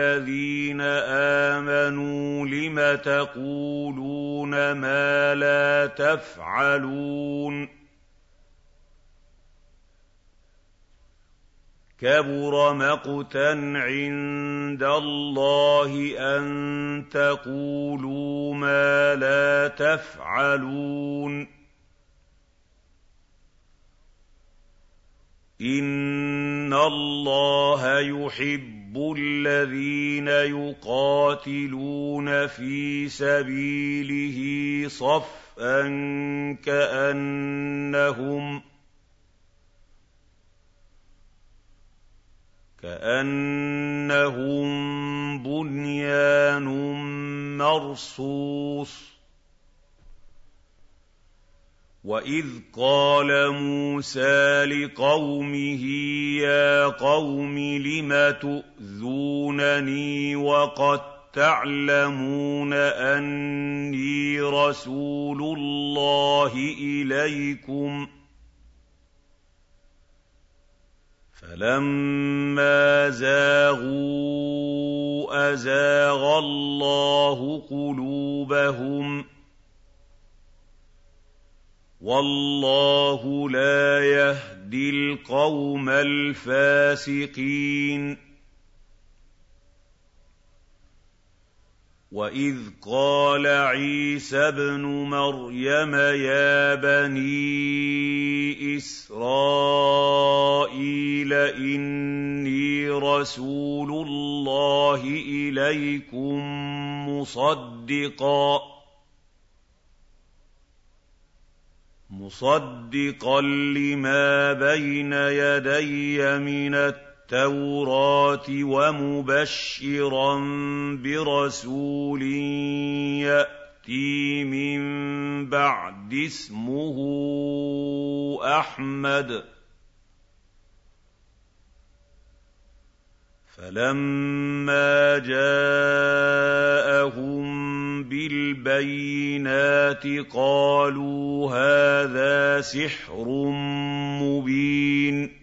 الَّذِينَ آمَنُوا لِمَ تَقُولُونَ مَا لَا تَفْعَلُونَ كَبُرَ مَقْتًا عِندَ اللَّهِ أَن تَقُولُوا مَا لَا تَفْعَلُونَ إِنَّ اللَّهَ يُحِبُّ الَّذِينَ يُقَاتِلُونَ فِي سَبِيلِهِ صَفًّا كَأَنَّهُم كَأَنَّهُم بُنْيَانٌ مَّرْصُوصٌ وَإِذْ قَالَ مُوسَىٰ لِقَوْمِهِ يَا قَوْمِ لِمَ تُؤْذُونَنِي وَقَد تَّعْلَمُونَ أَنِّي رَسُولُ اللَّهِ إِلَيْكُمْ ۖ فَلَمَّا زَاغُوا أَزَاغَ اللَّهُ قُلُوبَهُمْ ۚ وَاللَّهُ لَا يَهْدِي الْقَوْمَ الْفَاسِقِينَ. وَإِذْ قَالَ عِيسَى ابْنُ مَرْيَمَ يَا بَنِي إِسْرَائِيلَ إِنِّي رَسُولُ اللَّهِ إِلَيْكُم مُّصَدِّقًا. مُصَدِّقًا لِّمَا بَيْنَ يَدَيَّ مِنَ التَّوْرَاةِ وَمُبَشِّرًا بِرَسُولٍ يَأْتِي مِن بَعْدِ اسْمُهُ أَحْمَدُ ۖ فَلَمَّا جَاءَهُم بِالْبَيِّنَاتِ قَالُوا هَٰذَا سِحْرٌ مُّبِينٌ.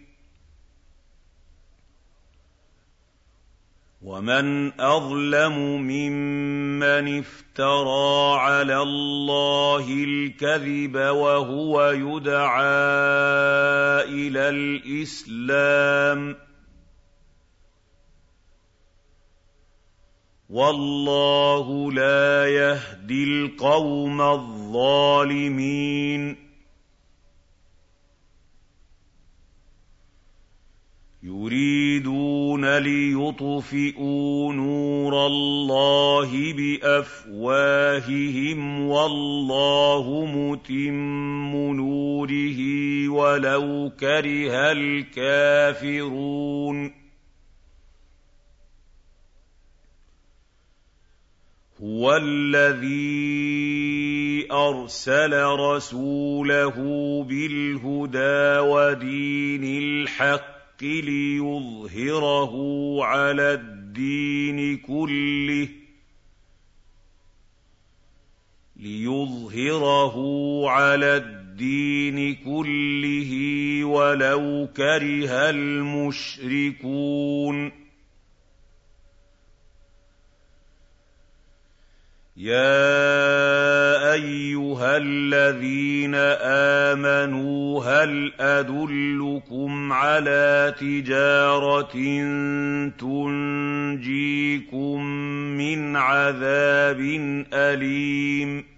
وَمَنْ أَظْلَمُ مِمَّنِ افْتَرَىٰ عَلَى اللَّهِ الْكَذِبَ وَهُوَ يُدْعَىٰ إِلَى الْإِسْلَامِ ۚ وَاللَّهُ لَا يَهْدِي الْقَوْمَ الظَّالِمِينَ. يُرِيدُونَ لِيُطْفِئُوا نُورَ اللَّهِ بِأَفْوَاهِهِمْ وَاللَّهُ مُتِمُّ نُورِهِ وَلَوْ كَرِهَ الْكَافِرُونَ. هُوَ الَّذِي أَرْسَلَ رَسُولَهُ بِالْهُدَىٰ وَدِينِ الْحَقِّ لِيُظْهِرَهُ عَلَى الدِّينِ كُلِّهِ لِيُظْهِرَهُ عَلَى الدِّينِ كُلِّهِ وَلَوْ كَرِهَ الْمُشْرِكُونَ يَا أَيُّهَا الَّذِينَ آمَنُوا هَلْ أَدُلُّكُمْ عَلَىٰ تِجَارَةٍ تُنجِيكُم مِّنْ عَذَابٍ أَلِيمٍ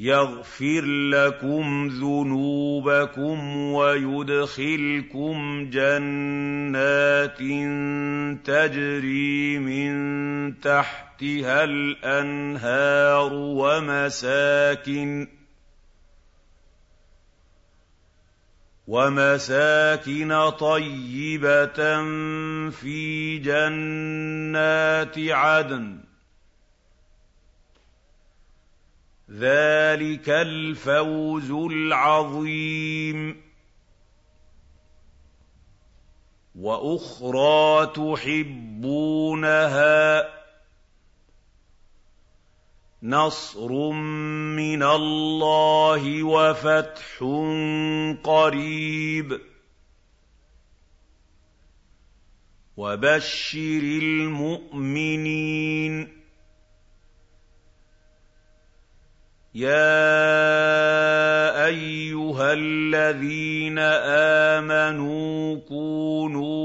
يَغْفِرْ لَكُمْ ذُنُوبَكُمْ وَيُدْخِلْكُمْ جَنَّاتٍ تَجْرِي مِن تَحْتِهَا الْأَنْهَارُ وَمَسَاكِنَ وَمَسَاكِنَ طَيِّبَةً فِي جَنَّاتِ عَدْنٍ ۚ ذَٰلِكَ الْفَوْزُ الْعَظِيمُ. وَأُخْرَىٰ تُحِبُّونَهَا نَصْرٌ مِّنَ اللَّهِ وَفَتْحٌ قَرِيبٌ. وَبَشِّرِ الْمُؤْمِنِينَ يَا أَيُّهَا الَّذِينَ آمَنُوا كُونُوا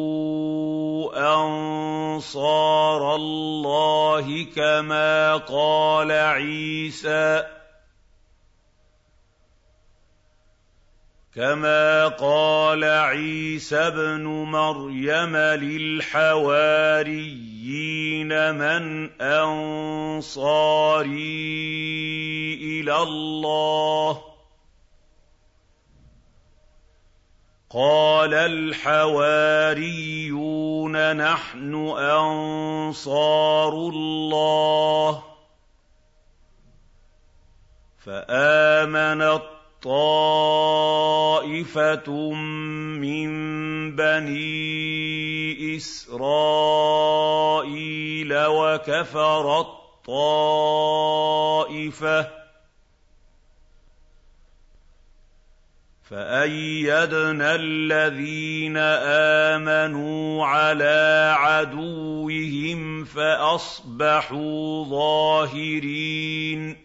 أَنصَارَ اللَّهِ كَمَا قَالَ عِيسَىٰ كما قال عيسى ابْنُ مَرْيَمَ لِلْحَوَارِيِّينَ مَنْ أَنصَارِي إِلَى اللَّهِ ۖ قَالَ الْحَوَارِيُّونَ نَحْنُ أَنصَارُ اللَّهِ ۖ فَآمَنَت طَّائِفَةٌ مِّن بَنِي إِسْرَائِيلَ وَكَفَرَت طَّائِفَةٌ ۖ فَأَيَّدْنَا الَّذِينَ آمَنُوا عَلَىٰ عَدُوِّهِمْ فَأَصْبَحُوا ظَاهِرِينَ